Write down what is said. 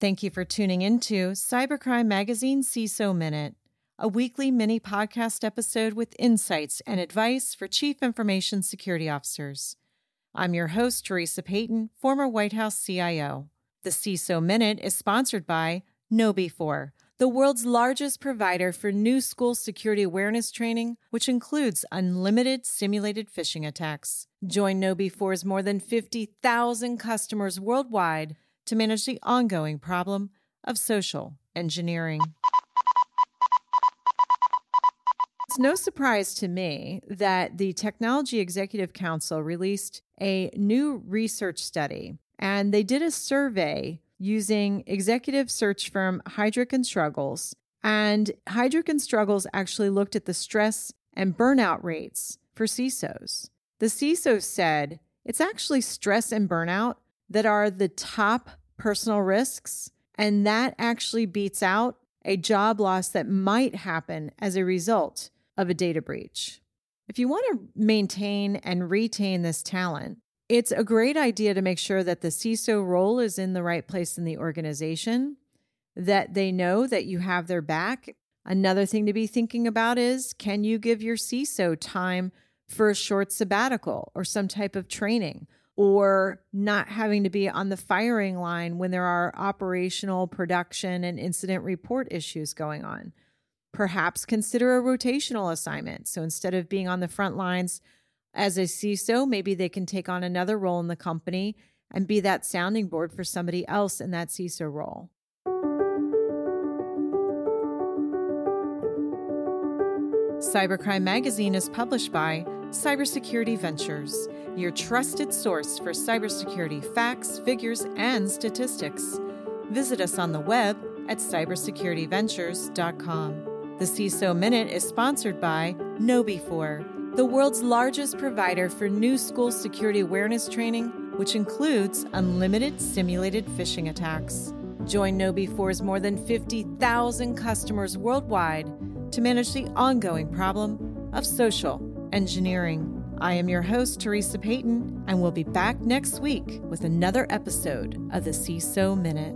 Thank you for tuning into Cybercrime Magazine CISO Minute, a weekly mini podcast episode with insights and advice for Chief Information Security Officers. I'm your host, Teresa Payton, former White House CIO. The CISO Minute is sponsored by KnowBe4, the world's largest provider for new school security awareness training, which includes unlimited simulated phishing attacks. Join KnowBe4's more than 50,000 customers worldwide to manage the ongoing problem of social engineering. It's no surprise to me that the Technology Executive Council released a new research study and they did a survey using executive search firm Heidrick and Struggles. And Heidrick and Struggles actually looked at the stress and burnout rates for CISOs. The CISO said it's actually stress and burnout that are the top personal risks. And that actually beats out a job loss that might happen as a result of a data breach. If you want to maintain and retain this talent, it's a great idea to make sure that the CISO role is in the right place in the organization, that they know that you have their back. Another thing to be thinking about is can you give your CISO time for a short sabbatical or some type of training? Or not having to be on the firing line when there are operational, production, and incident report issues going on. Perhaps consider a rotational assignment. So instead of being on the front lines as a CISO, maybe they can take on another role in the company and be that sounding board for somebody else in that CISO role. Cybercrime Magazine is published by Cybersecurity Ventures your trusted source for cybersecurity facts, figures, and statistics. Visit us on the web at cybersecurityventures.com. The CISO Minute is sponsored by KnowBe4, the world's largest provider for new school security awareness training, which includes unlimited simulated phishing attacks. Join KnowBe4's more than 50,000 customers worldwide to manage the ongoing problem of social engineering. I am your host, Teresa Payton, and we'll be back next week with another episode of the CISO Minute.